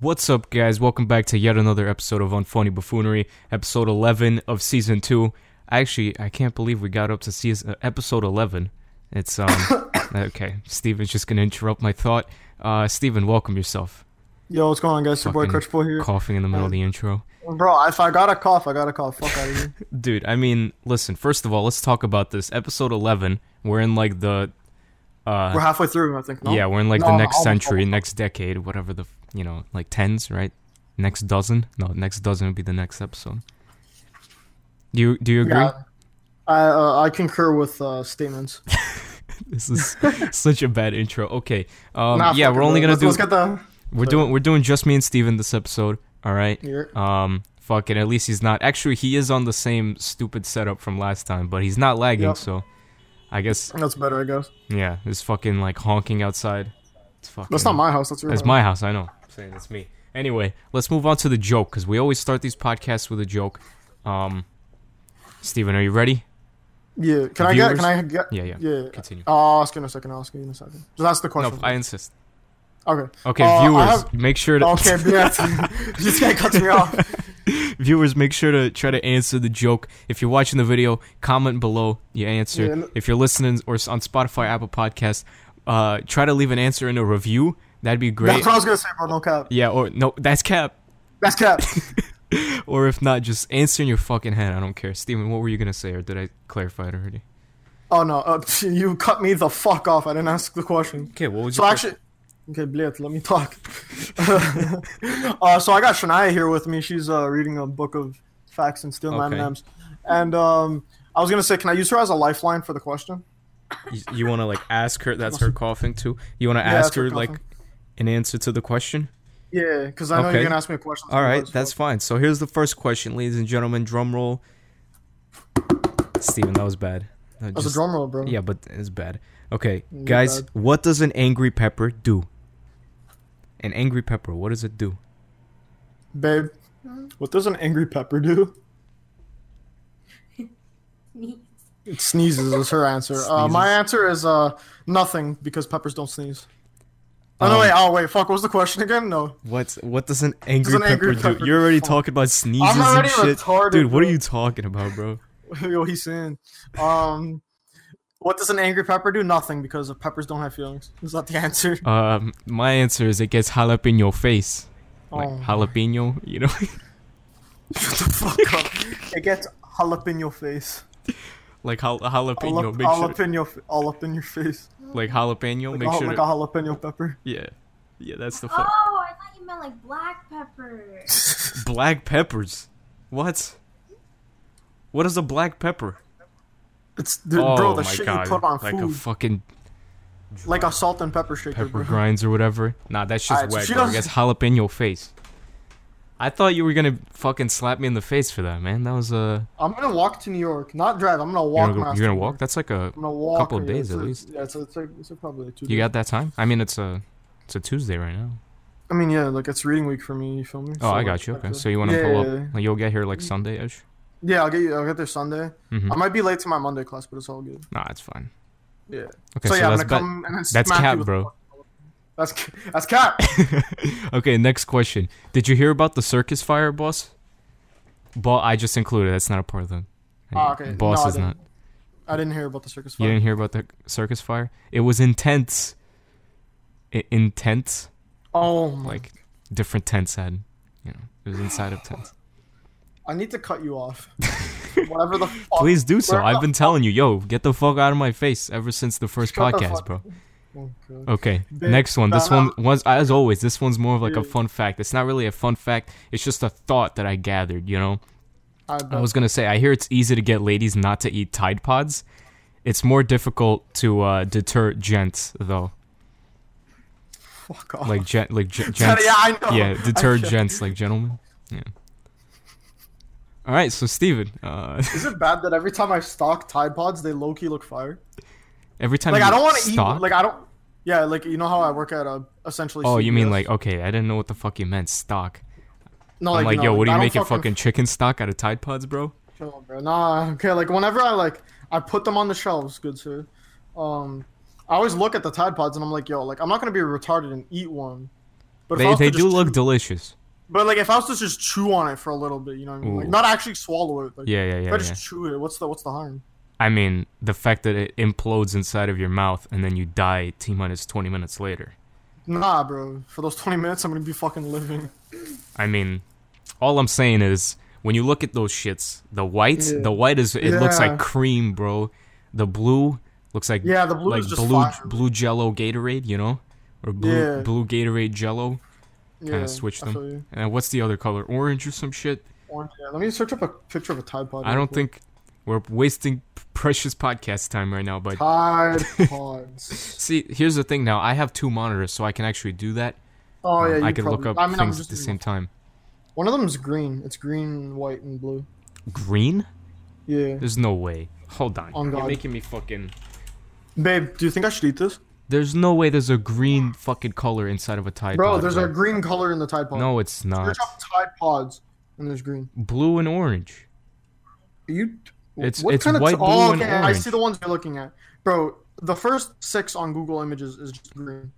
What's up, guys? Welcome back to yet another episode of Unfunny Buffoonery, episode 11 of season 2. Actually, I can't believe we got up to season, uh, episode 11. It's, um, okay, Steven's just gonna interrupt my thought. Uh, Steven, welcome yourself. Yo, what's going on, guys? Your boy Crutchbull here. Coughing in the middle of the intro. Bro, if I got a cough, I got a cough. Fuck out of here. Dude, I mean, listen, first of all, let's talk about this. Episode 11, we're in like the, uh, we're halfway through, I think. No? Yeah, we're in like No, the next almost, century, next decade, whatever the you know, like tens, right? Next dozen? No, next dozen would be the next episode. Do you do you agree? Yeah. I uh, I concur with uh, statements. This is such a bad intro. Okay, um, Nah, yeah, we're only gonna let's, do Let's get the. we're doing we're doing just me and Steven this episode. All right. Yeah. Um, fuck it. At least he's not. Actually, he is on the same stupid setup from last time, but he's not lagging. Yep. So, I guess That's better, I guess. yeah, it's fucking like honking outside. It's fucking. That's not my house. That's your It's house. my house, I know. Saying it's me. Anyway, let's move on to the joke because we always start these podcasts with a joke. Um, Steven, are you ready? Yeah. Can I get? Can I get? Yeah, yeah. Yeah. Continue. I'll ask you in a second. I'll ask you in a second. Just ask the question. No. I insist. okay. Okay, Uh, viewers, have- make sure to Okay, yeah. this guy cuts me off. viewers make sure to try to answer the joke. If you're watching the video, comment below your answer. Yeah, if you're listening or on Spotify, Apple Podcast, uh, try to leave an answer in a review. That'd be great. That's what I was gonna say, bro. No cap. yeah, or no, that's cap. That's cap. Or if not, just answer in your fucking head. I don't care. Steven, what were you gonna say, or did I clarify it already? oh no, uh, you cut me the fuck off. I didn't ask the question. Okay, what was you? So actually, okay, Bliet, let me talk. uh, so I got Shania here with me. She's uh, reading a book of facts and stealing Okay. M&Ms. And um, I was gonna say, can I use her as a lifeline for the question? You, you want to like ask her? That's her coughing too. You want to Yeah, ask her her like. An answer to the question? Yeah, because I know Okay. you're gonna ask me a question. All right, that's fine. So here's the first question, ladies and gentlemen. Drum roll. Steven, that was bad. That's a drum roll, bro. Yeah, but it's bad. Okay, Yeah, guys, bad. what does an angry pepper do? An angry pepper, what does it do? Babe, what does an angry pepper do? It sneezes is her answer. Uh, my answer is uh nothing because peppers don't sneeze. Oh no Um, wait, oh wait, fuck. What was the question again? No. What what does an angry an pepper angry do? You're already do? talking about sneezes and already shit. retarded, Dude, what are you talking about, bro? Yo, he's saying. Um, what does an angry pepper do? Nothing because peppers don't have feelings. Is that the answer? Um, my answer is it gets jalapeno face. Like Oh. jalapeno, you know? Shut the fuck up. It gets all up in your face. like jal- jalapeno. up, Make all sure, up in your, f- all up in your face. Like jalapeno. Like, make a, sure. like to- a jalapeno pepper. yeah, yeah, that's the fuck. Oh, I thought you meant like black pepper. Black peppers. What? What is a black pepper? It's oh the, oh bro, the shit god! you put on like a fucking like a salt and pepper shaker. pepper bro. grinds or whatever. Nah, that's just Alright, so wet. she bro. Doesn't- gets jalapeno face. I thought you were gonna fucking slap me in the face for that, man. That was a. I'm gonna walk to New York, not drive. I'm gonna You're walk. gonna, go, you're gonna walk? That's like a. I'm gonna walk. couple of days at a- least. Yeah, it's, a, it's, a, it's a probably like two. You days. got that time? I mean, it's a. It's a Tuesday right now. I mean, yeah, like it's reading week for me. You feel me? Oh, So, I like, got you. Okay, so you want to yeah, pull yeah, up? yeah. Like, you'll get here like Sunday ish. Yeah, I'll get you. I'll get there Sunday. Mm-hmm. I might be late to my Monday class, but it's all good. Nah, it's fine. Yeah. Okay, so, so, yeah, I'm gonna come and then that's smack you cap, bro. That's that's cap. okay, next question. Did you hear about the circus fire, boss? But I just included. That's not a part of the. Ah, okay. Boss No, I is not. didn't. I didn't hear about the circus fire. You didn't hear about the circus fire? It was intense. I- intense, Oh my! like different tents had. You know, it was inside of tents. I need to cut you off. Whatever the. Fuck. Please do so. Where I've the been telling you, yo, get the fuck out of my face ever since the first Shut the podcast, fuck bro. Oh. Okay, Big next one. This one was, as always, this one's more of like a fun fact. It's not really a fun fact. It's just a thought that I gathered. You know, I, I was gonna say, I hear it's easy to get ladies not to eat Tide Pods. It's more difficult to uh, deter gents, though. Fuck off. like gen- like gen- gents. yeah, I know. Yeah, deter gents like gentlemen. Yeah. All right, so Steven, uh, Is it bad that every time I stock Tide Pods, they low key look fire? Every time Like I don't want to eat. Like I don't. Yeah, like you know how I work at a essentially. Oh, you mean like okay? I didn't know what the fuck you meant. Stock. No, I'm like, no, yo, what are you making fucking chicken stock out of Tide Pods, bro? Chill, bro. Nah, okay. Like whenever I like, I put them on the shelves. Good sir. Um, I always look at the Tide Pods and I'm like, yo, like I'm not gonna be retarded and eat one. But They they do just look delicious. But like if I was to just chew on it for a little bit, you know what I mean? Like not actually swallow it. Like, Yeah, yeah, If yeah, I just yeah. chew it, what's the what's the harm? I mean, the fact that it implodes inside of your mouth and then you die t minus 20 minutes later. Nah, bro. For those 20 minutes, I'm gonna be fucking living. I mean, all I'm saying is when you look at those shits, the white, Yeah. the white is it looks like cream, bro. The blue looks like Yeah, the blue like is just blue fire. blue Jello Gatorade, you know, or blue Yeah. blue Gatorade Jello. Yeah, switched I them. And what's the other color? Orange or some shit? Orange, yeah. Let me search up a picture of a Tide Pod. I don't think we're wasting precious podcast time right now, but Tide Pods. see, here's the thing now. I have two monitors, so I can actually do that. Oh yeah, Um, you I can look up I mean, things at the same time. One of them is green. It's green, white, and blue. Green? Yeah. There's no way. Hold on. On You're God. making me fucking. Babe, do you think I should eat this? There's no way there's a green fucking color inside of a Tide pod. Bro, Pod. there's a green color in the Tide Pod. No, it's not. Search up Tide Pods, and there's green. Blue and orange. You. It's- what it's kind of white, t- blue, oh, and okay, I see the ones you're looking at, bro. The first six on Google Images is just green.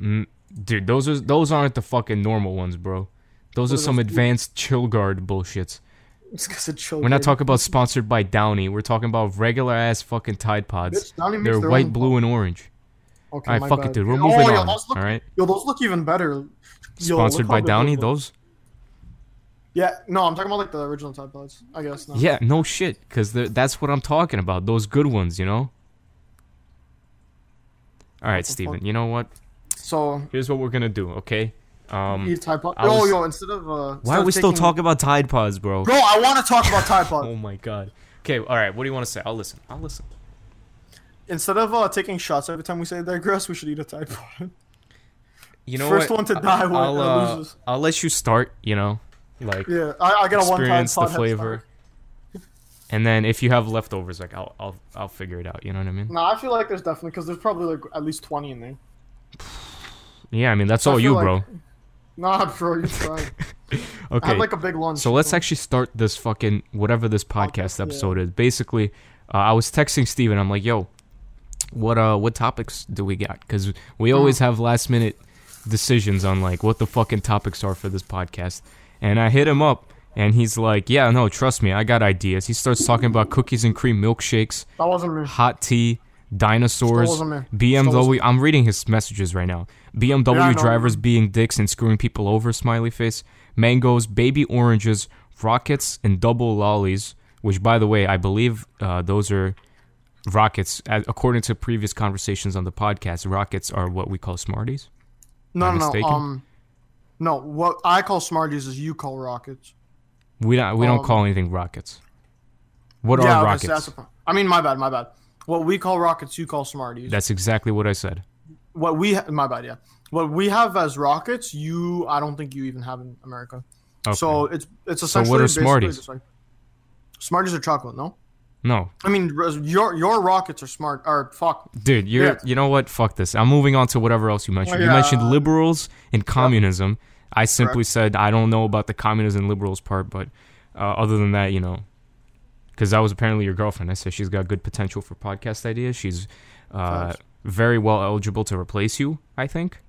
Mm, dude, those are those aren't the fucking normal ones, bro. Those are are some those advanced chill guard bullshits. It's because chill. We're not talking about sponsored by Downy. We're talking about regular ass fucking Tide Pods. They're white, blue, and orange. Okay, All right, fuck bad. it, dude. We're Oh, moving yo, on. look- all right. Yo, those look even better. Yo, Sponsored by Downy. Those. Yeah, no, I'm talking about like the original Tide Pods. I guess. No. Yeah, no shit, because that's what I'm talking about. Those good ones, you know. All right, Steven. You know what? So Here's what we're gonna do. Okay. Um, eat Tide Pod. I Yo, instead of uh, instead why are we still talking about Tide Pods, bro? Bro, I want to talk about Tide Pods. Oh my god. Okay. All right. What do you want to say? I'll listen. I'll listen. Instead of uh, taking shots every time we say digress, we should eat a Tide Pod. You know First what? one to die I'll, uh, loses. I'll let you start. You know, like yeah, I, I got a one time experience the flavor, and then if you have leftovers, like I'll I'll I'll figure it out. You know what I mean? No, I feel like there's definitely because there's probably like at least twenty in there. Yeah. I mean that's I all you, like- bro. Nah, bro, you tried. I Okay. had like a big lunch. So let's actually start this fucking whatever this podcast Podcast, yeah. episode is. Basically, uh, I was texting Steven. I'm like, "Yo, what uh what topics do we got?" Because we Uh-huh. always have last minute decisions on like what the fucking topics are for this podcast. And I hit him up, and he's like, "Yeah, no, trust me, I got ideas." He starts talking about cookies and cream milkshakes, That wasn't me. hot tea, dinosaurs, Still wasn't me. BMW. Wasn't I'm reading his messages right now. BMW Yeah, I know. drivers being dicks and screwing people over. Smiley face. Mangoes, baby oranges, rockets, and double lollies. Which, by the way, I believe uh, those are rockets. According to previous conversations on the podcast, rockets are what we call Smarties. No, Am I no, no. mistaken? Um, no. What I call Smarties is you call rockets. We don't. We don't Um, call anything rockets. What yeah, are okay, rockets? so that's point. I mean, my bad, my bad. What we call rockets, you call Smarties. That's exactly what I said. what we ha- my bad, yeah. What we have as rockets, you I don't think you even have in America. Okay. So it's it's So essentially what are Smarties? like- Smarties are chocolate, no? No, I mean, your your rockets are smart. Or fuck. Dude, you're Yeah. you know what? Fuck this. I'm moving on to whatever else you mentioned. You Yeah. mentioned liberals and communism. I simply said I don't know about the communism and liberals part, but uh, other than that, you know, because that was apparently your girlfriend. I said she's got good potential for podcast ideas. She's uh, very well eligible to replace you. I think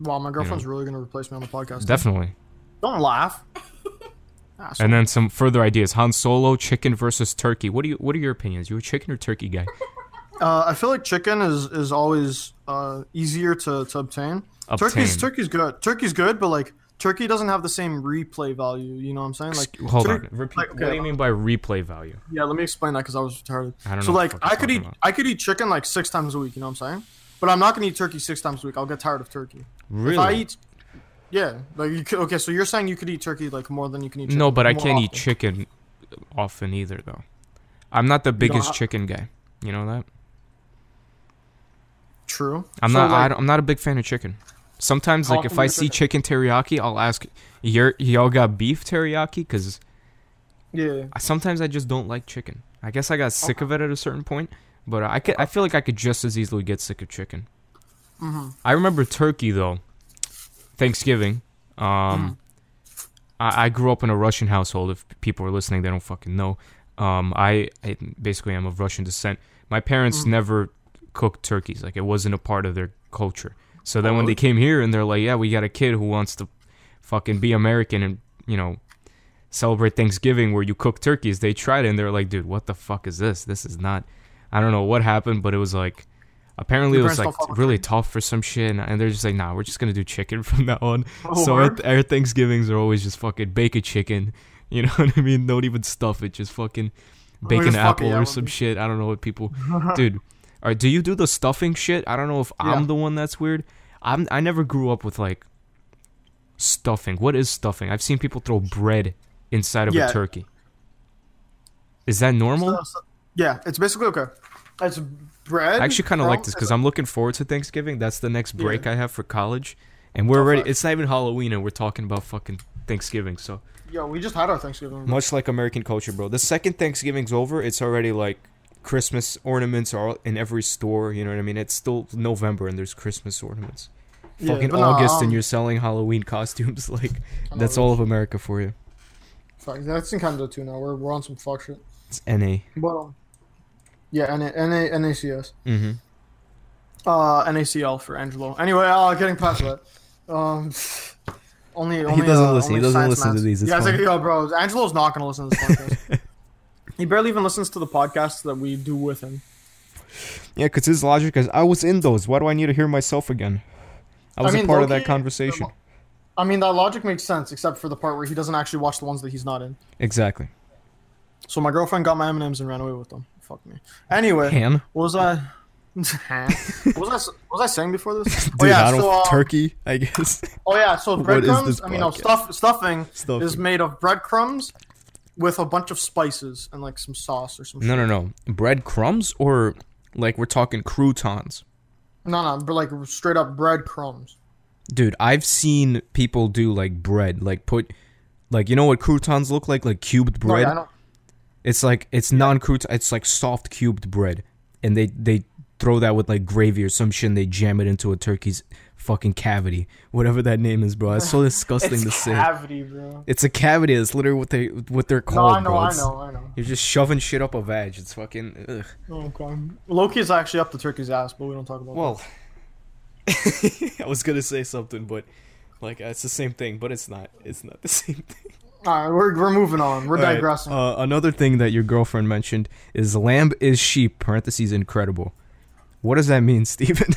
Wow, my girlfriend's really gonna replace me on the podcast. definitely. Don't laugh. Asshole. And then some further ideas: Han Solo, chicken versus turkey. What do you? What are your opinions? You a chicken or turkey guy? Uh, I feel like chicken is is always uh, easier to, to obtain. Turkey's Obtain. turkey's good. Turkey's good, but like turkey doesn't have the same replay value. You know what I'm saying? Like Hold on. Repeat, like, what do you mean by replay value? Yeah, let me explain that because I was retarded. I don't so like I could eat about. I could eat chicken like six times a week. You know what I'm saying? But I'm not gonna eat turkey six times a week. I'll get tired of turkey. Really? If I eat, yeah, like you could, okay. So you're saying you could eat turkey like more than you can eat. Chicken, No, but I can't eat chicken often either, though. I'm not the biggest chicken guy. You know that? True. I'm So, not. I like- don't, I'm not a big fan of chicken. Sometimes, like if I see chicken. teriyaki, I'll ask, "You're y'all got beef teriyaki?" Because Yeah. sometimes I just don't like chicken. I guess I got sick of it at a certain point, but I could. I feel like I could just as easily get sick of chicken. Mm-hmm. I remember turkey though. Thanksgiving. Um, Mm-hmm. I, I grew up in a Russian household. If people are listening, they don't fucking know. Um, I, I basically am of Russian descent. My parents Mm-hmm. never cooked turkeys. Like it wasn't a part of their culture. So then Oh, when they came here and they're like, "Yeah, we got a kid who wants to fucking be American and you know celebrate Thanksgiving where you cook turkeys," they tried it and they're like, "Dude, what the fuck is this? This is not." I don't know what happened, but it was like apparently Your it was like don't fuck with really tough for some shit, and, and they're just like, "Nah, we're just gonna do chicken from now on." Oh, so our, our Thanksgivings are always just fucking bake a chicken. You know what I mean? Don't even stuff it. Just fucking bake an apple or some shit. I don't know what people, dude. Or do you do the stuffing shit? I don't know if I'm the one that's weird. I'm. I never grew up with like stuffing. What is stuffing? I've seen people throw bread inside of Yeah. a turkey. Is that normal? So- so- yeah, it's basically okay. It's bread. I actually kind of like this because I'm looking forward to Thanksgiving. That's the next break Yeah. I have for college, and we're Oh, already. fuck. It's not even Halloween, and we're talking about fucking Thanksgiving. So Yo, we just had our Thanksgiving. much like American culture, bro. The second Thanksgiving's over, it's already like Christmas ornaments are in every store. You know what I mean? It's still November, and there's Christmas ornaments. Yeah, Fucking but nah, August, and um, you're selling Halloween costumes. Like that's all of America for you. Fuck, that's in Canada too now. We're, we're on some fuck shit. It's NA. But um, yeah, NA, NA, NACS. Mm-hmm. Uh, NACL for Angelo. Anyway, uh, getting past that. Um, only, only doesn't uh, listen. He doesn't listen to these. It's yeah, like, yo, bro, Angelo's not gonna listen to this podcast. he barely even listens to the podcasts that we do with him. Yeah, because his logic is, I was in those. Why do I need to hear myself again? I was mean, a part of that conversation. I mean, that logic makes sense, except for the part where he doesn't actually watch the ones that he's not in. Exactly. So my girlfriend got my M and M's and ran away with them. Fuck me. Anyway, Han. what was I? was I? s- What was I saying before this? Dude, I don't. um, turkey, I guess. Oh yeah, so What is breadcrumbs. I mean, no stuff. Stuffing, Stuffing. is made of breadcrumbs with a bunch of spices and like some sauce or some. no, shit. no, no. Bread crumbs or like we're talking croutons. no, no, but like straight up breadcrumbs. Dude, I've seen people do like bread, like put, like you know what croutons look like, like cubed No, bread. yeah, I know. It's like it's non crouton. It's like soft cubed bread, and they they throw that with like gravy or some shit, and they jam it into a turkey's fucking cavity, whatever that name is, bro. It's so disgusting to It's say. cavity, bro. It's a cavity. That's literally what they what they're No, called, I know, bro. I know, I know. You're just shoving shit up a vag. It's fucking. Ugh. Oh, okay. Loki is actually up the turkey's ass, but we don't talk about. Well, I was gonna say something, but like it's the same thing, but it's not. It's not the same thing. That. all right, we're we're moving on. We're All right, digressing. Uh, another thing that your girlfriend mentioned is lamb is sheep. Parentheses incredible. What does that mean, Steven?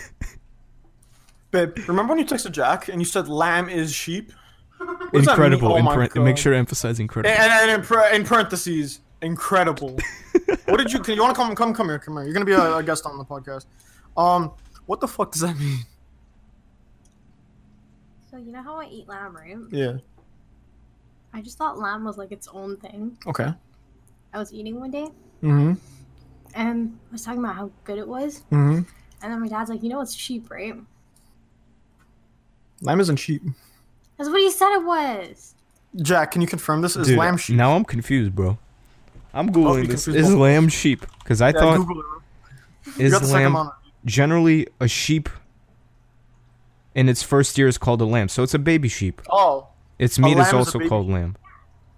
Babe, remember when you texted Jack and you said lamb is sheep? What incredible. Oh in my parent- God. make sure to emphasize incredible. And, and in, par- in parentheses, incredible. what did you? Can you want to come? Come, come here, come here. You're gonna be a, a guest on the podcast. Um, what the fuck does that mean? So you know how I eat lamb, right? Yeah. I just thought lamb was like its own thing. Okay. I was eating one day Mm-hmm. and I was talking about how good it was, Mm-hmm. and then my dad's like, "You know it's sheep, right?" Lamb isn't sheep. That's what he said it was. Jack, can you confirm this is Dude, lamb sheep? now I'm confused, bro. I'm googling this. Is lamb sheep? Because I Yeah, thought Google it. Is got the second lamb generally a sheep. In its first year is called a lamb, so it's a baby sheep. Oh. Its meat is is also baby called lamb.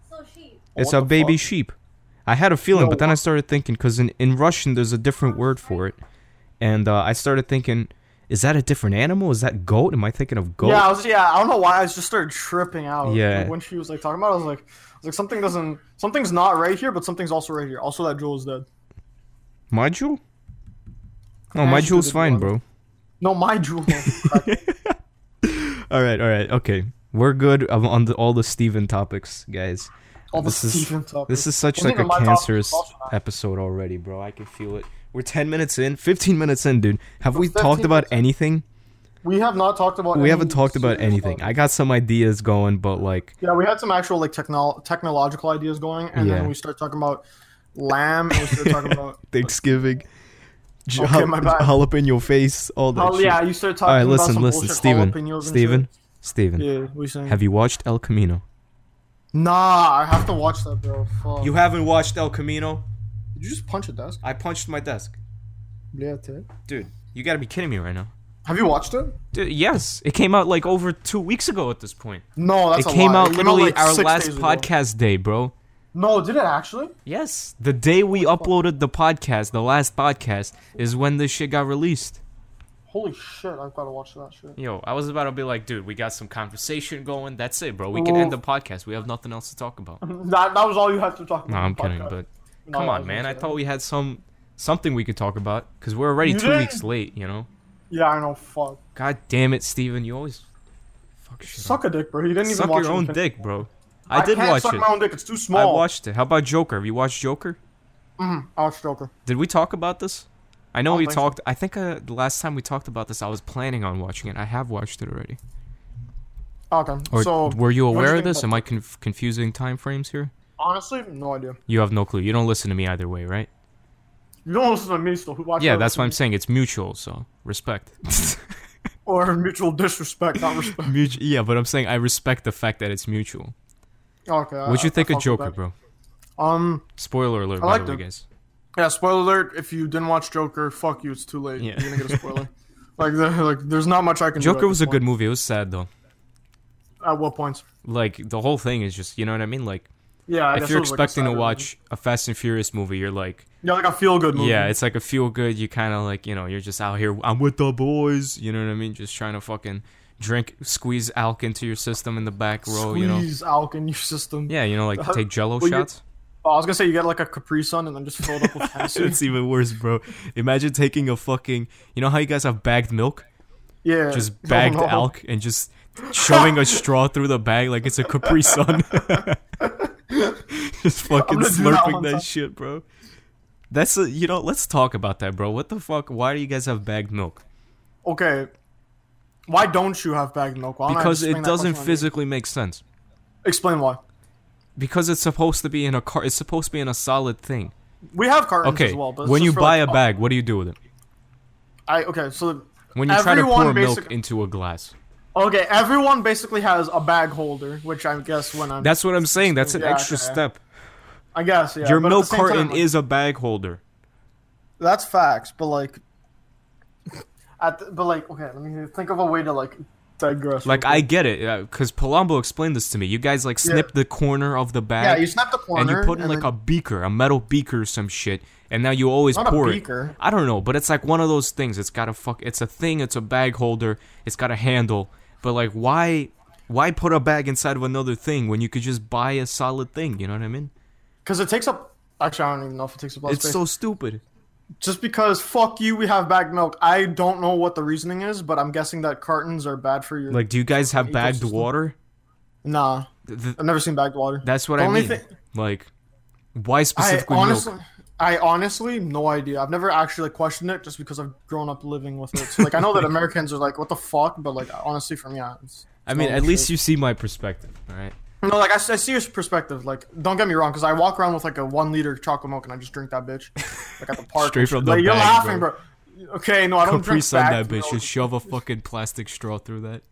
So sheep. It's What a baby fuck? sheep. I had a feeling, No, but then I started thinking because in, in Russian there's a different word for it, and uh, I started thinking, is that a different animal? Is that goat? Am I thinking of goat? Yeah, I was. Yeah, I don't know why. I just started tripping out. Yeah. Like, when she was like talking about, it, I was like, I was like, something doesn't, something's not right here, but something's also right here. Also, that Joel is dead. My jewel? No, my she jewel's fine, one. bro. No, my Jewel. All right, all right, okay. We're good on the, all the Steven topics, guys. All the This is- Steven topics. This is such Wasn't like a even my topic, cancerous it's also not. episode already, bro. I can feel it. We're 10 minutes in, 15 minutes in, dude. Have we talked about anything? We have not talked about. Anything. We haven't talked about anything. I got some ideas going, but like, Yeah, we had some actual like technol technological ideas going, and Yeah. then we start talking about lamb, and we started talking about Thanksgiving. Okay, my bad. jalapeno face, all that Oh shit. yeah, you start talking right, about listen, listen, Steven, and Steven, shit. Steven. Yeah, we saying. Have you watched El Camino? Nah, I have to watch that, bro. Fuck. You haven't watched El Camino? Did you just punch a desk? I punched my desk. Yeah, Ted. Dude, you gotta be kidding me right now. Have you watched it? Dude, yes, it came out like over two weeks ago at this point. No, that's it a came lie. out literally like, our last days ago. podcast day, bro. No, did it actually? Yes, the day we uploaded the podcast, the last podcast, is when this shit got released. Holy shit! I've got to watch that shit. Yo, I was about to be like, dude, we got some conversation going. That's it, bro. We can Ooh. end the podcast. We have nothing else to talk about. That that was all you had to talk about. No, I'm kidding, podcast. but come I on, man. I thought we had some something we could talk about because we're already You two did? weeks late. You know. Yeah, I know. Fuck. God damn it, Steven. You always fuck shit. up. Suck a dick, bro. You didn't even Suck watch your own dick, bro. I, did can't watch suck it. my own dick. It's too small. I watched it. How about Joker? Have you watched Joker? Mm, I watched Joker. Did we talk about this? I know we so. talked. I think uh, the last time we talked about this, I was planning on watching it. I have watched it already. Okay. Or so were you aware of this? Am I conf- confusing time frames here? Honestly, no idea. You have no clue. You don't listen to me either way, right? You don't listen to me still. Who watch Yeah, that's what I'm saying. It's mutual, so respect. Or mutual disrespect, not respect. Mutu- yeah, but I'm saying I respect the fact that it's mutual. Okay. What'd you I- think I of Joker, bro? Um. Spoiler alert, I by the way, guys. Yeah. Spoiler alert. If you didn't watch Joker, fuck you. It's too late. Yeah. You're gonna get a spoiler. like, the, like, there's not much I can. do Joker was a good movie. It was sad though. At what points? Like the whole thing is just, you know what I mean? Like Yeah. If you're was, like, expecting to watch a Fast and Furious movie, you're like, Yeah, like a feel good movie. yeah, it's like a feel good. You kind of like, you know, you're just out here. I'm with the boys. You know what I mean? Just trying to fucking drink, squeeze alk into your system in the back row. You know? Squeeze alk in your system. Yeah, you know, like take Jello well, shots. Oh, I was gonna say you get like a Capri Sun and then just fill it up with Hennessy. it's even worse, bro. Imagine taking a fucking, you know how you guys have bagged milk, yeah. just Oh, bagged no. alk, and just shoving a straw through the bag like it's a Capri Sun. just fucking gonna that slurping that, shit, bro. That's a, you know. Let's talk about that, bro. What the fuck? Why do you guys have bagged milk? Okay. Why don't you have bagged milk? Why Because it doesn't question on you? physically make sense. Explain why. Because it's supposed to be in a car. It's supposed to be in a solid thing. We have cartons Okay. as well, but when you buy like, a oh. bag, what do you do with it? I okay, so When you try to pour milk into a glass. okay, everyone basically has a bag holder, which I guess when I'm That's what I'm saying. That's an Yeah, extra okay. step. I guess yeah. Your milk carton time, like, is a bag holder. that's facts, but like at the, but like okay, let me think of a way to like digress. Like I get it, because Palumbo explained this to me. You guys like snip the corner of the bag. yeah, you snap the corner and you put in like then- a beaker, a metal beaker, or some shit, and now you always Not a pour beaker. it. I don't know, but it's like one of those things. It's got a fuck. It's a thing. It's a bag holder. It's got a handle. But like, why, why put a bag inside of another thing when you could just buy a solid thing? You know what I mean? because it takes up. Actually, I don't even know if it takes up It's space. so stupid. Just because fuck you, we have bagged milk. I don't know what the reasoning is, but I'm guessing that cartons are bad for your. Like, do you guys have bagged Ecosystem. water? nah, Th- th- I've never seen bagged water. that's what The I only mean. thing- Like, why I specifically honestly, milk? I honestly, no idea. I've never actually questioned it just because I've grown up living with it. So like, I know that Americans are like, "What the fuck?" But like, honestly, for me, I- it's, I mean, at not least shit. you see my perspective, all right? No, like I see your perspective. Like, don't get me wrong, because I walk around with like a one liter chocolate milk and I just drink that bitch, like at the park. Straight from the like, You're laughing, bro. bro. Okay, no, I don't Capri drink Sun that bagged bitch. milk. Just shove a fucking plastic straw through that.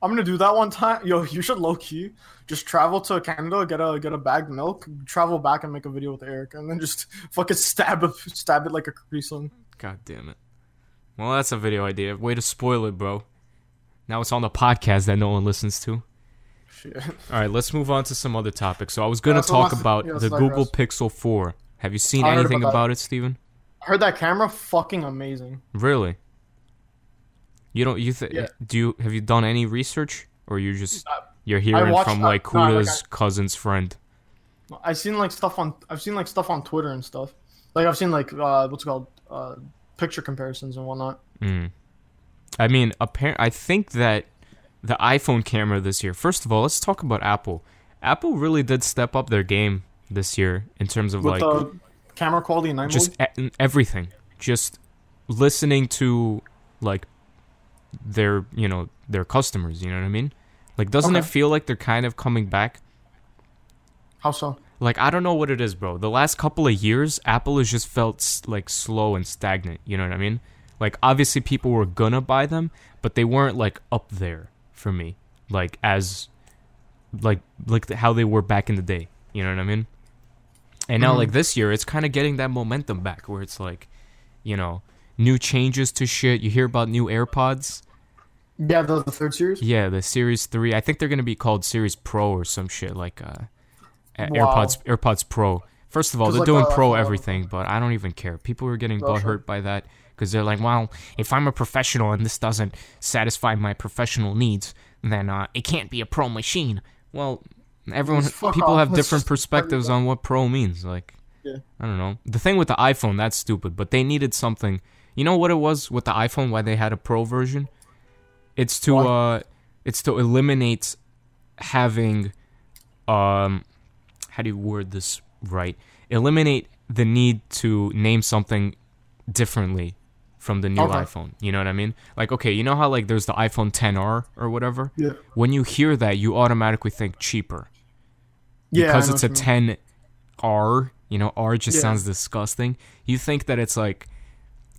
I'm gonna do that one time. Yo, you should low key just travel to Canada, get a get a bagged milk, travel back and make a video with Eric, and then just fucking stab it, stab it like a Capri Sun. God damn it. Well, that's a video idea. Way to spoil it, bro. Now it's on the podcast that no one listens to. Shit. All right, let's move on to some other topics. So I was gonna Yeah, talk about yeah, the Google digress. Pixel 4. Have you seen I anything about about, it, Steven? I heard that camera fucking amazing. Really? You don't you th- Yeah. do you have you done any research or you just you're hearing from I- like no, like, Kuda's cousin's friend? I've seen like stuff on I've seen like stuff on Twitter and stuff. Like I've seen like uh what's it called uh picture comparisons and whatnot. Mm. I mean, apparent. I think that the iPhone camera this year. First of all, let's talk about Apple. Apple really did step up their game this year in terms of With like the camera quality and just e- everything. Just listening to like their you know their customers. You know what I mean? Like, doesn't it feel like they're kind of coming back? How so? like I don't know what it is, bro. The last couple of years, Apple has just felt like slow and stagnant. You know what I mean? Like obviously people were gonna buy them, but they weren't like up there for me, like as like like the, how they were back in the day. You know what I mean? And now like this year, it's kind of getting that momentum back, where it's like, you know, new changes to shit. You hear about new AirPods. Yeah, the, the third series. Yeah, the Series Three. I think they're gonna be called Series Pro or some shit like uh, Wow. AirPods AirPods Pro. First of all, they're like, doing uh, Pro uh, everything, but I don't even care. People are getting Well, sure. butthurt by that because they're like, well, if I'm a professional and this doesn't satisfy my professional needs, then uh, it can't be a Pro machine. Well, everyone, people off. have Let's different perspectives on what Pro means. Like, Yeah. I don't know. The thing with the iPhone, that's stupid, but they needed something. You know what it was with the iPhone? Why they had a Pro version? It's to uh, it's to eliminate having, um, how do you word this right? Eliminate the need to name something differently from the new Okay. iPhone. You know what I mean? Like, okay, you know how like there's the iPhone 10R or whatever. Yeah. When you hear that, you automatically think cheaper Yeah, because it's a what you mean. 10R, you know, R just Yeah. sounds disgusting. You think that it's like,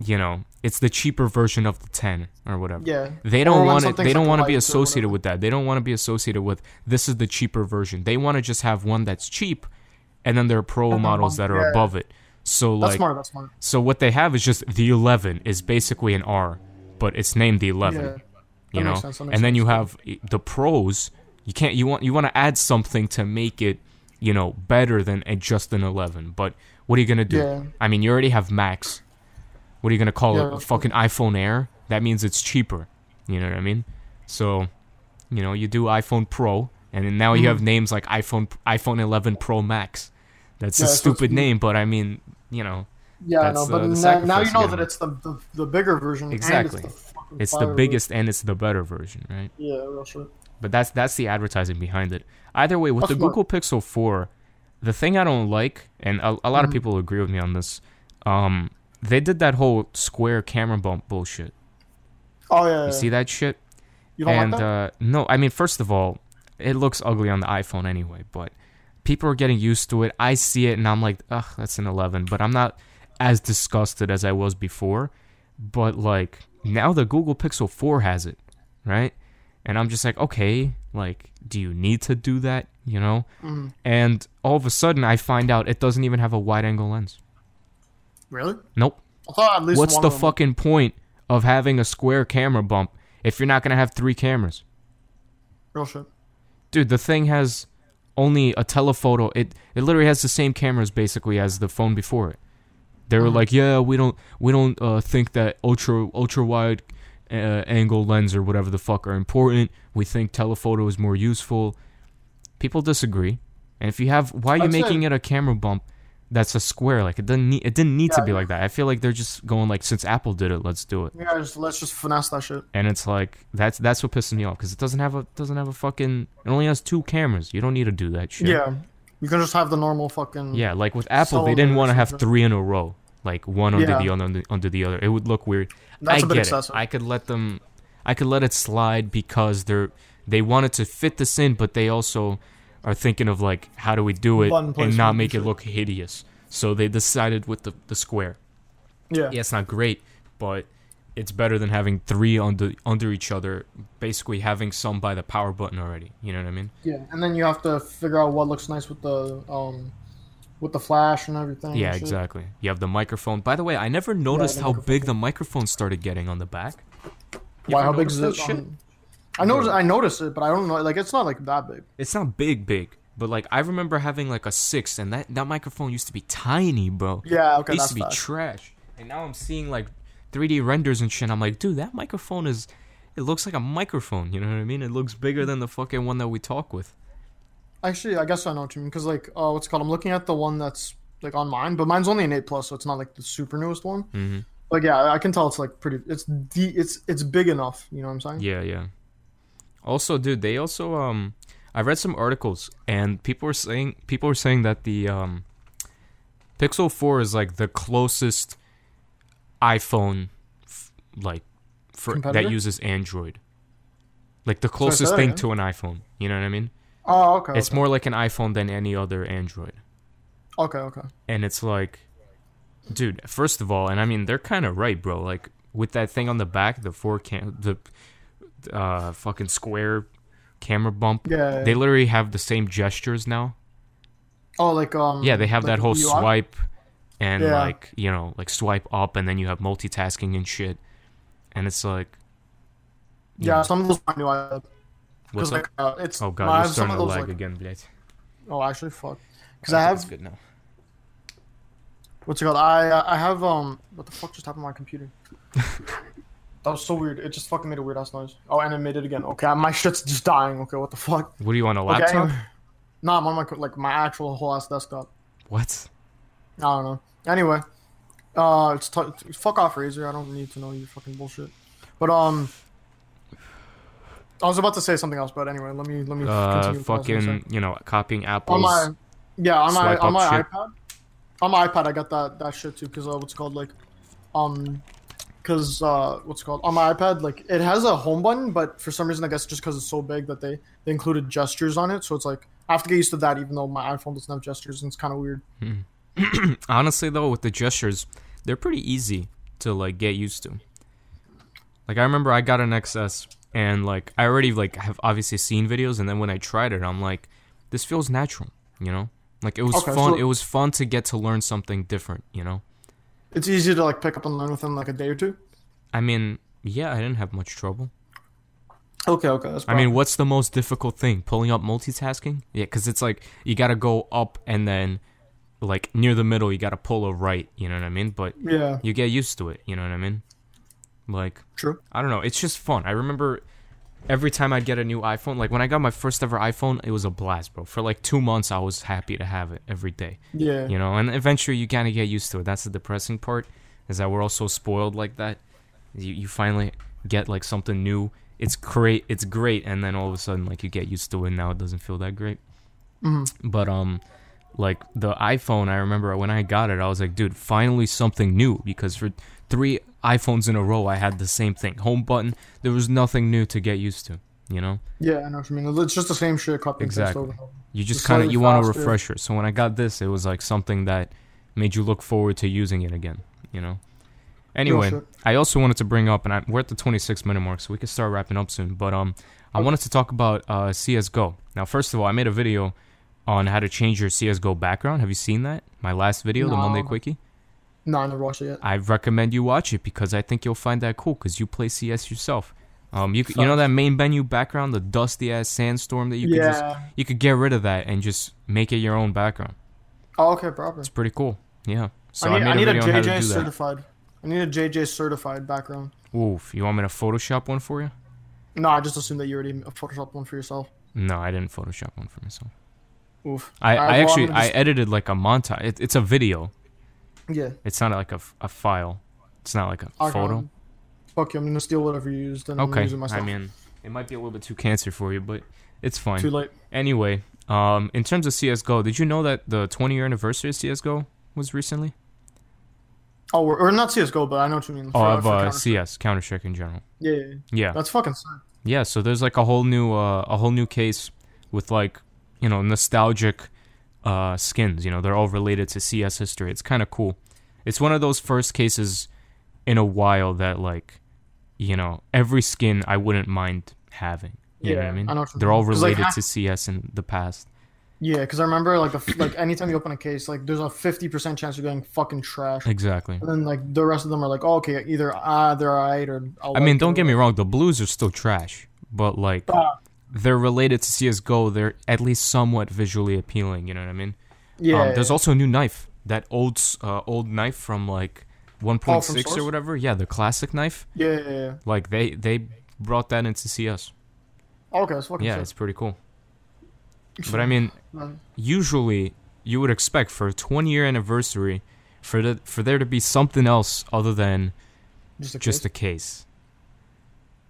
you know, it's the cheaper version of the 10 or whatever. Yeah. They don't want it. They don't want to be associated with that. They don't want to be associated with this is the cheaper version. They want to just have one that's cheap, and then there are pro models that are Yeah. above it. So That's like, smart. That's smart. so what they have is just the 11 is basically an R, but it's named the 11 Yeah. you know sense, and then you have the pros you can't you want you want to add something to make it you know better than just an 11 but what are you gonna do Yeah. i mean you already have max what are you gonna call Yeah, it a fucking iphone air that means it's cheaper you know what i mean so you know you do iphone pro and now you Mm-hmm. have names like iphone iphone 11 pro max that's Yeah, a stupid name but i mean you know Yeah, I That's, know, uh, but the now, you know that it's the, the the bigger version. Exactly. It's the, it's the biggest and it's the better version right. Yeah, real shit. But that's that's the advertising behind it. Either way, with That's the smart. Google Pixel 4, the thing I don't like, and a, a lot of Mhm. people agree with me on this, um, they did that whole square camera bump bullshit. Oh yeah. You yeah. see that shit? You don't and like that? uh, no, I mean, first of all, it looks ugly on the iPhone anyway. But people are getting used to it. I see it, and I'm like, ugh, that's an 11. But I'm not as disgusted as I was before. But like now, the Google Pixel 4 has it, right? And I'm just like, okay, like, do you need to do that? You know? Mhm. And all of a sudden, I find out it doesn't even have a wide-angle lens. Really? Nope. I thought at least What's the fucking point of having a square camera bump if you're not gonna have three cameras? Real shit. dude the thing has only a telephoto it it literally has the same cameras basically as the phone before it. They were like yeah we don't we don't uh, think that ultra ultra wide uh, angle lens or whatever the fuck are important. We think telephoto is more useful. People disagree. And if you have why are you I'd say- making it a camera bump that's a square like it doesn't need it didn't need to be yeah. like that i feel like they're just going like since apple did it let's do it Yeah, just, let's just finesse that shit. and it's like that's that's what pisses me off because it doesn't have a doesn't have a fucking it only has two cameras you don't need to do that shit Yeah. You can just have the normal fucking. yeah like with apple they didn't want to have three in a row like one under Yeah. the other under, under the other it would look weird That's i a bit get excessive. it i could let them i could let it slide because they're they wanted to fit this in but they also are thinking of like how do we do it Button and not make it look hideous so they decided with the, the square Yeah. yeah, it's not great, but it's better than having three under under each other. Basically, having some by the power button already. You know what I mean? Yeah. And then you have to figure out what looks nice with the um, with the flash and everything. yeah, and exactly. You have the microphone. By the way, I never noticed the how microphone. big the microphone started getting on the back. You Why? How big is it? I noticed. I noticed it, but I don't know. Like, it's not like that big. It's not big, big, but like I remember having like a six, and that that microphone used to be tiny, bro. Yeah. Okay. it used that's to be trash, and now I'm seeing like 3D renders and shit. I'm like, dude, that microphone is. It looks like a microphone. You know what I mean? It looks bigger than the fucking one that we talk with. Actually, I guess I know what you mean. Because like, uh, what's it called? I'm looking at the one that's like on mine, but mine's only an eight plus, so it's not like the super newest one. hmm But yeah, I can tell it's like pretty. It's de- It's it's big enough. You know what I'm saying? Yeah, yeah. Also, dude, they also um I read some articles and people were saying people were saying that the um Pixel 4 is like the closest iPhone f- like for that uses Android. Like the closest thing to an iPhone. You know what I mean? Oh, okay. It's okay. more like an iPhone than any other Android. Okay, okay. and it's like, dude. First of all, and I mean they're kind of right, bro. Like with that thing on the back, the four cam, the uh, fucking square camera bump. Yeah. They literally have the same gestures now. Oh, like um. Yeah, they have like that whole swipe, and yeah. like you know, like swipe up, and then you have multitasking and shit, and it's like. Yeah, know. some of those I knew I. What's like, uh, it's, oh god, I you're starting to lag like, again, blade. Oh, actually, fuck. Because I, I have. good now. What's it called? I uh, I have um. What the fuck just happened to my computer? that was so weird. It just fucking made a weird ass noise. Oh, and it made it again. Okay, my shit's just dying. Okay, what the fuck? What do you want a Okay, laptop? anyway. Nah, I'm on my like my actual whole ass desktop. What? I don't know. Anyway, uh, it's t- fuck off, Razer. I don't need to know your fucking bullshit. But um, I was about to say something else, but anyway, let me let me Uh, continue. with what I was gonna say. fucking, you know, copying apples. on my yeah on my on my shit. iPad. On my iPad, I got that that shit too because uh, what's called like, um, because uh, what's it called on my iPad like it has a home button, but for some reason I guess just because it's so big that they they included gestures on it, so it's like I have to get used to that even though my iPhone doesn't have gestures and it's kind of weird. Honestly, though, with the gestures, they're pretty easy to like get used to. Like I remember I got an XS and like I already like have obviously seen videos, and then when I tried it, I'm like, this feels natural, you know. Like it was Okay, fun. so- it was fun to get to learn something different, you know. It's easy to like pick up and learn within like a day or two. I mean, yeah, I didn't have much trouble. Okay, okay. That's I mean, what's the most difficult thing? Pulling up multitasking? Yeah, because it's like you gotta go up and then, like near the middle, you gotta pull a right. You know what I mean? But yeah, you get used to it. You know what I mean? Like true. I don't know. It's just fun. I remember every time I'd get a new iPhone. Like when I got my first ever iPhone, it was a blast, bro. For like two months, I was happy to have it every day. Yeah, You know, and eventually you kind of get used to it. That's the depressing part, is that we're all so spoiled like that. You you finally get like something new. It's great. It's great, and then all of a sudden, like you get used to it. and Now it doesn't feel that great. Hmm. But um, like the iPhone, I remember when I got it, I was like, dude, finally something new. Because for three iPhones in a row, I had the same thing. Home button. There was nothing new to get used to. You know. yeah. I know what you mean. It's just the same shit. Copy Exactly. over. You just Just kind of you want a refresher. So when I got this, it was like something that made you look forward to using it again. You know. Anyway. I also wanted to bring up, and I, we're at the 26 minute mark, so we can start wrapping up soon. But um, I wanted to talk about uh, CS:GO. Now, first of all, I made a video on how to change your CS:GO background. Have you seen that? My last video, the Monday quickie. No, I never watched it yet. I recommend you watch it because I think you'll find that cool because you play CS yourself. Um, you you know that main menu background, the dusty ass sandstorm that you could just Yeah. you could get rid of that and just make it your own background. Oh, okay, proper. It's pretty cool. Yeah. So I need, I I need a a video on JJ do that. certified. I need a JJ certified background. Oof. You want me to Photoshop one for you? No, I just assumed that you already photoshopped one for yourself. No, I didn't Photoshop one for myself. Oof. I, Alright, I actually I'm I edited like a montage. It, it's a video. Yeah. It's not like a, a file. It's not like a photo. Fuck you. I'm gonna steal whatever you used and I'm Okay. use it myself. I mean, it might be a little bit too cancer for you, but it's fine. too late. Anyway, um, in terms of CS:GO, did you know that the 20 year anniversary of CS:GO was recently? Oh, or, or not CS:GO, but I know what you mean. Oh, For- of uh, Counter- CS, Counter Strike in general. Yeah, yeah, yeah. Yeah, That's fucking sick. yeah. So there's like a whole new, uh, a whole new case with like, you know, nostalgic uh, skins. You know, they're all related to CS history. It's kind of cool. It's one of those first cases in a while that like, you know, every skin I wouldn't mind having. You know what I Yeah, mean? I know they're all 'Cause, like, related to CS in the past. Yeah, because I remember like the like anytime you open a case, like there's a fifty percent chance you're getting fucking trash. Exactly. And then like the rest of them are like, oh, okay, either ah they're alright or I'll I mean, don't get me wrong. The blues are still trash, but like Ah, they're related to CS:GO. They're at least somewhat visually appealing. You know what I mean? yeah. Um, there's also a new knife. That old uh, old knife from like 1.6 or whatever. Yeah, the classic knife. yeah, yeah, yeah. Like they they brought that into CS. Okay, that's fucking Yeah, sick. it's pretty cool. But I mean, Um, usually you would expect for a 20 year anniversary for the for there to be something else other than just a just case. a case.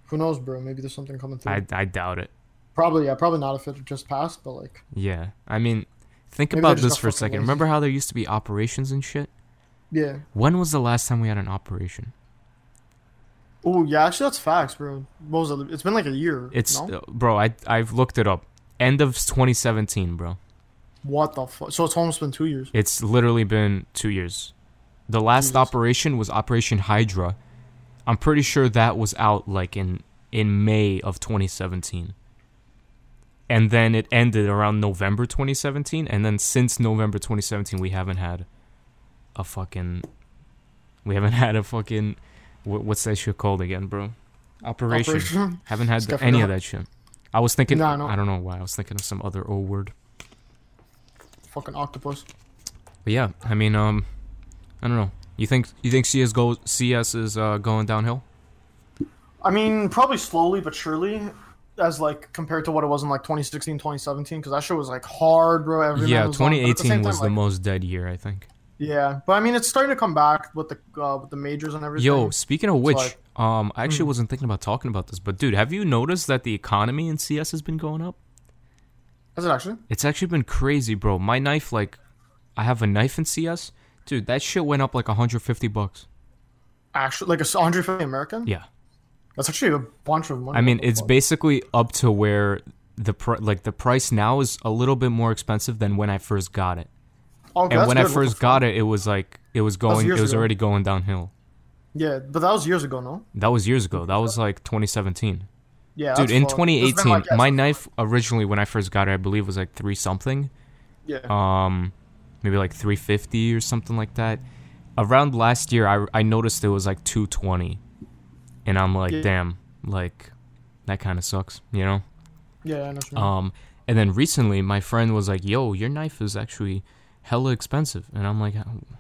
Who knows, bro? Maybe there's something coming through. I I doubt it. Probably, yeah, probably not if it just passed, but like, Yeah, I mean, think about this for a second. Remember how there used to be operations and shit? yeah. When was the last time we had an operation? Oh, yeah, actually, that's facts, bro. Was it? It's been like a year. It's no? uh, bro. I I've looked it up. End of 2017, bro. What the fuck? So it's almost been two years. It's literally been two years. The last Jesus. operation was Operation Hydra. I'm pretty sure that was out like in in May of 2017. And then it ended around November 2017, and then since November 2017, we haven't had a fucking, we haven't had a fucking, wh- what's that shit called again, bro? Operation. Operation? Haven't had any of that shit. I was thinking, No, I. I don't know why. I was thinking of some other old word. Fucking octopus. But yeah, I mean, um, I don't know. You think you think CS:GO CS is uh, going downhill? I mean, probably slowly but surely, as like compared to what it was in like 2016, 2017, because that shit was like hard, bro. Every yeah, man was on, the 2018 was time, the like- most dead year, I think. Yeah, but I mean, it's starting to come back with the uh, with the majors and everything. Yo, speaking of which, like- um, I actually Mhm. wasn't thinking about talking about this, but dude, have you noticed that the economy in CS has been going up? is it actually? It's actually been crazy, bro. My knife, like, I have a knife in CS, dude. That shit went up like 150 bucks. Actually, like a 150 American? Yeah. That's actually a bunch of money. I mean, it's basically up to where the pr- like the price now is a little bit more expensive than when I first got it. Okay, and when I good. The first got it, it was like it was going, years it was ago. already going downhill. Yeah, but that was years ago, no? That was years ago. That was like 2017. Yeah, Dude, in fucked. 2018, like- my knife originally when I first got it, I believe was like three something. Yeah. Um, maybe like 350 or something like that. Around last year, I I noticed it was like 220, and I'm like, Yeah. damn, like that kind of sucks, you know. yeah, I know. Um, and then recently, my friend was like, "Yo, your knife is actually hella expensive," and I'm like,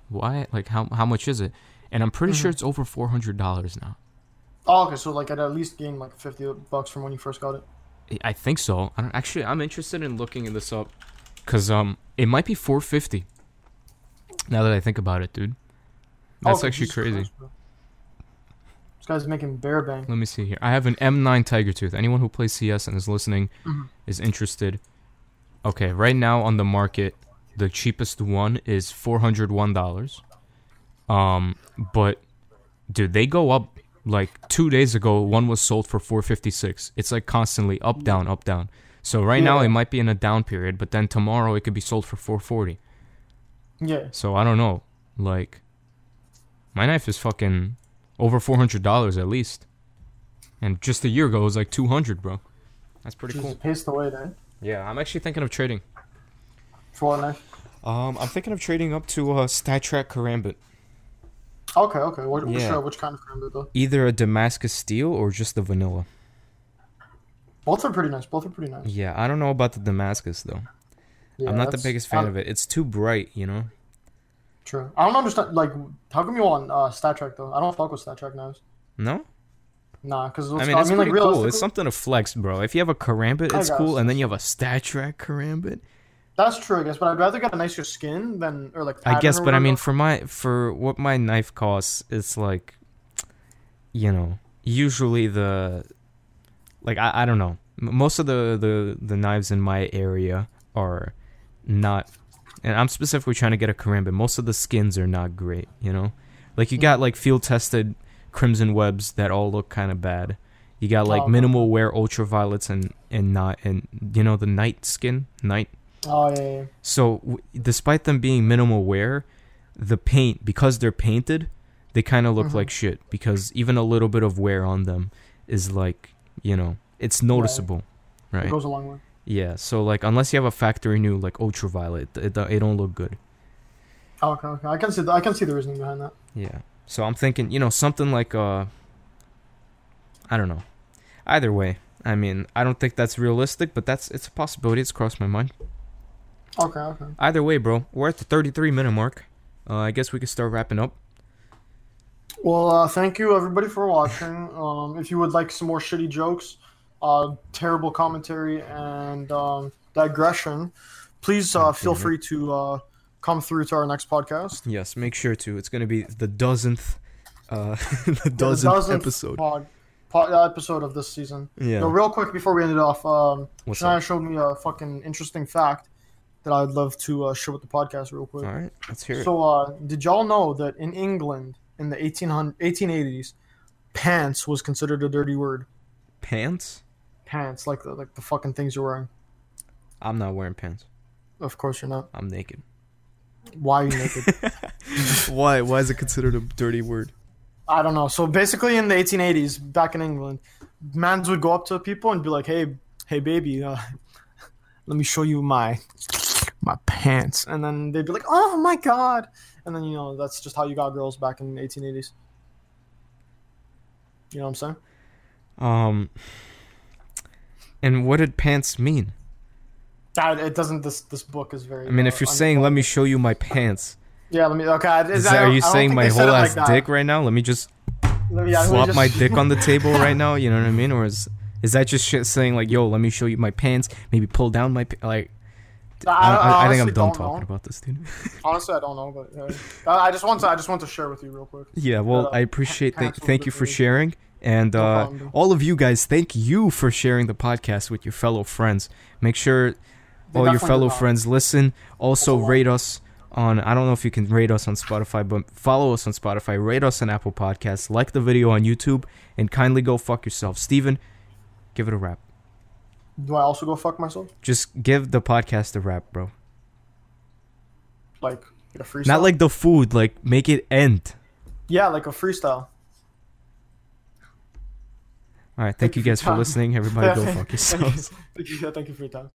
"Why? Like, how how much is it?" And I'm pretty Mm-hmm. sure it's over four hundred dollars now. oh, okay, so like I'd at least gained like 50 bucks from when you first got it. I- think so. I don't, actually, I'm interested in looking this up, cause um, it might be four fifty. Now that I think about it, dude, that's Okay, actually Jesus crazy. Christ. This guy's making bear bang. Let me see here. I have an M9 Tiger Tooth. Anyone who plays CS and is listening Mhm. is interested. Okay, right now on the market, the cheapest one is four hundred one dollars. Um, but dude, they go up. Like two days ago, one was sold for four fifty six. It's like constantly up, down, up, down. So right now it might be in a down period, but then tomorrow it could be sold for four forty. Yeah. So I don't know. Like, my knife is fucking over four hundred dollars at least, and just a year ago it was like two hundred, bro. That's pretty Just cool. paced away then. Yeah, I'm actually thinking of trading. For what? Um, I'm thinking of trading up to uh, StatTrak Karambit. Okay, okay. What, which, Yeah. uh, which kind of karambit though? Either a Damascus steel or just the vanilla. Both are pretty nice. Both are pretty nice. Yeah, I don't know about the Damascus though. Yeah, I'm not the biggest fan I- of it. It's too bright, you know. True. I don't understand. Like, how come you want uh, StatTrak though? I don't fuck with StatTrak knives. No, Nah, because I mean it's pretty cool. It's something to flex, bro. If you have a Karambit, it's cool, and then you have a StatTrak Karambit. That's true, I guess. But I'd rather get a nicer skin than or like. I guess, but I mean, for my for what my knife costs, it's like, you know, usually the, like I, I don't know, most of the the the knives in my area are not, and I'm specifically trying to get a Karambit. Most of the skins are not great, you know, like you got like field tested crimson webs that all look kind of bad. You got like Oh, minimal wear ultraviolets and and not and you know the night skin night Oh yeah, yeah. so, w- despite them being minimal wear, the paint because they're painted, they kind of look Mhm. like shit because even a little bit of wear on them is like, you know, it's noticeable, It right? It goes a long way. Yeah. So like unless you have a factory new like ultraviolet, it, it, it don't look good. Oh, okay, okay. I can see. The, I can see the reasoning behind that. Yeah. So I'm thinking, you know, something like uh I don't know. Either way, I mean, I don't think that's realistic, but that's it's a possibility. It's crossed my mind. Okay, okay. Either way, bro, we're at the 33 minute mark. Uh, I guess we can start wrapping up. Well, uh, thank you everybody for watching. Um, if you would like some more shitty jokes, uh, terrible commentary, and um, digression, please uh, feel Mhm. free to uh, come through to our next podcast. Yes, make sure to. It's gonna be the dozenth, uh, the The dozenth, episode. pod, pod, uh, episode of this season. Yeah. No, real quick before we end it off, um, What's Shania showed me a fucking interesting fact that I'd love to uh, share with the podcast real quick. All right, let's hear it. So, uh, did y'all know that in England in the 1800, 1880s, pants was considered a dirty word? Pants? Pants, like the like the fucking things you're wearing. I'm not wearing pants. Of course you're not. I'm naked. Why are you naked? Why? Why is it considered a dirty word? I don't know. So basically, in the 1880s, back in England, mans would go up to people and be like, "Hey, hey, baby, uh, let me show you my my pants," and then they'd be like, "Oh my god!" And then you know that's just how you got girls back in the 1880s. You know what I'm saying? Um. And what did pants mean? That it doesn't. This this book is very. I mean, uh, if you're saying, "Let me show you my pants," Yeah, let me. Okay. is that, are you saying my whole it like ass dick right now? Let me just Let me- yeah, flop just- my dick on the table right now. You know what I mean? Or is is that just shit saying like, "Yo, let me show you my pants"? Maybe pull down my like. I, I, I think I'm done talking know. about this, dude. Honestly, I don't know, but uh, I just want to. I just want to share with you real quick. Yeah, well, Uh, I appreciate. thank you for sharing, and uh, all of you guys, thank you for sharing the podcast with your fellow friends. Make sure all your fellow friends listen. Also, That's a lot. rate us on. I don't know if you can rate us on Spotify, but follow us on Spotify. Rate us on Apple Podcasts. Like the video on YouTube, and kindly go fuck yourself, Steven, Give it a rap. Do I also go fuck myself? Just give the podcast a rap, bro. Like, like a freestyle? Not like the food. Like make it end. yeah, like a freestyle. All right. Thank Thank you you for guys for listening. Everybody go fuck yourselves. Thank you, thank you for your time.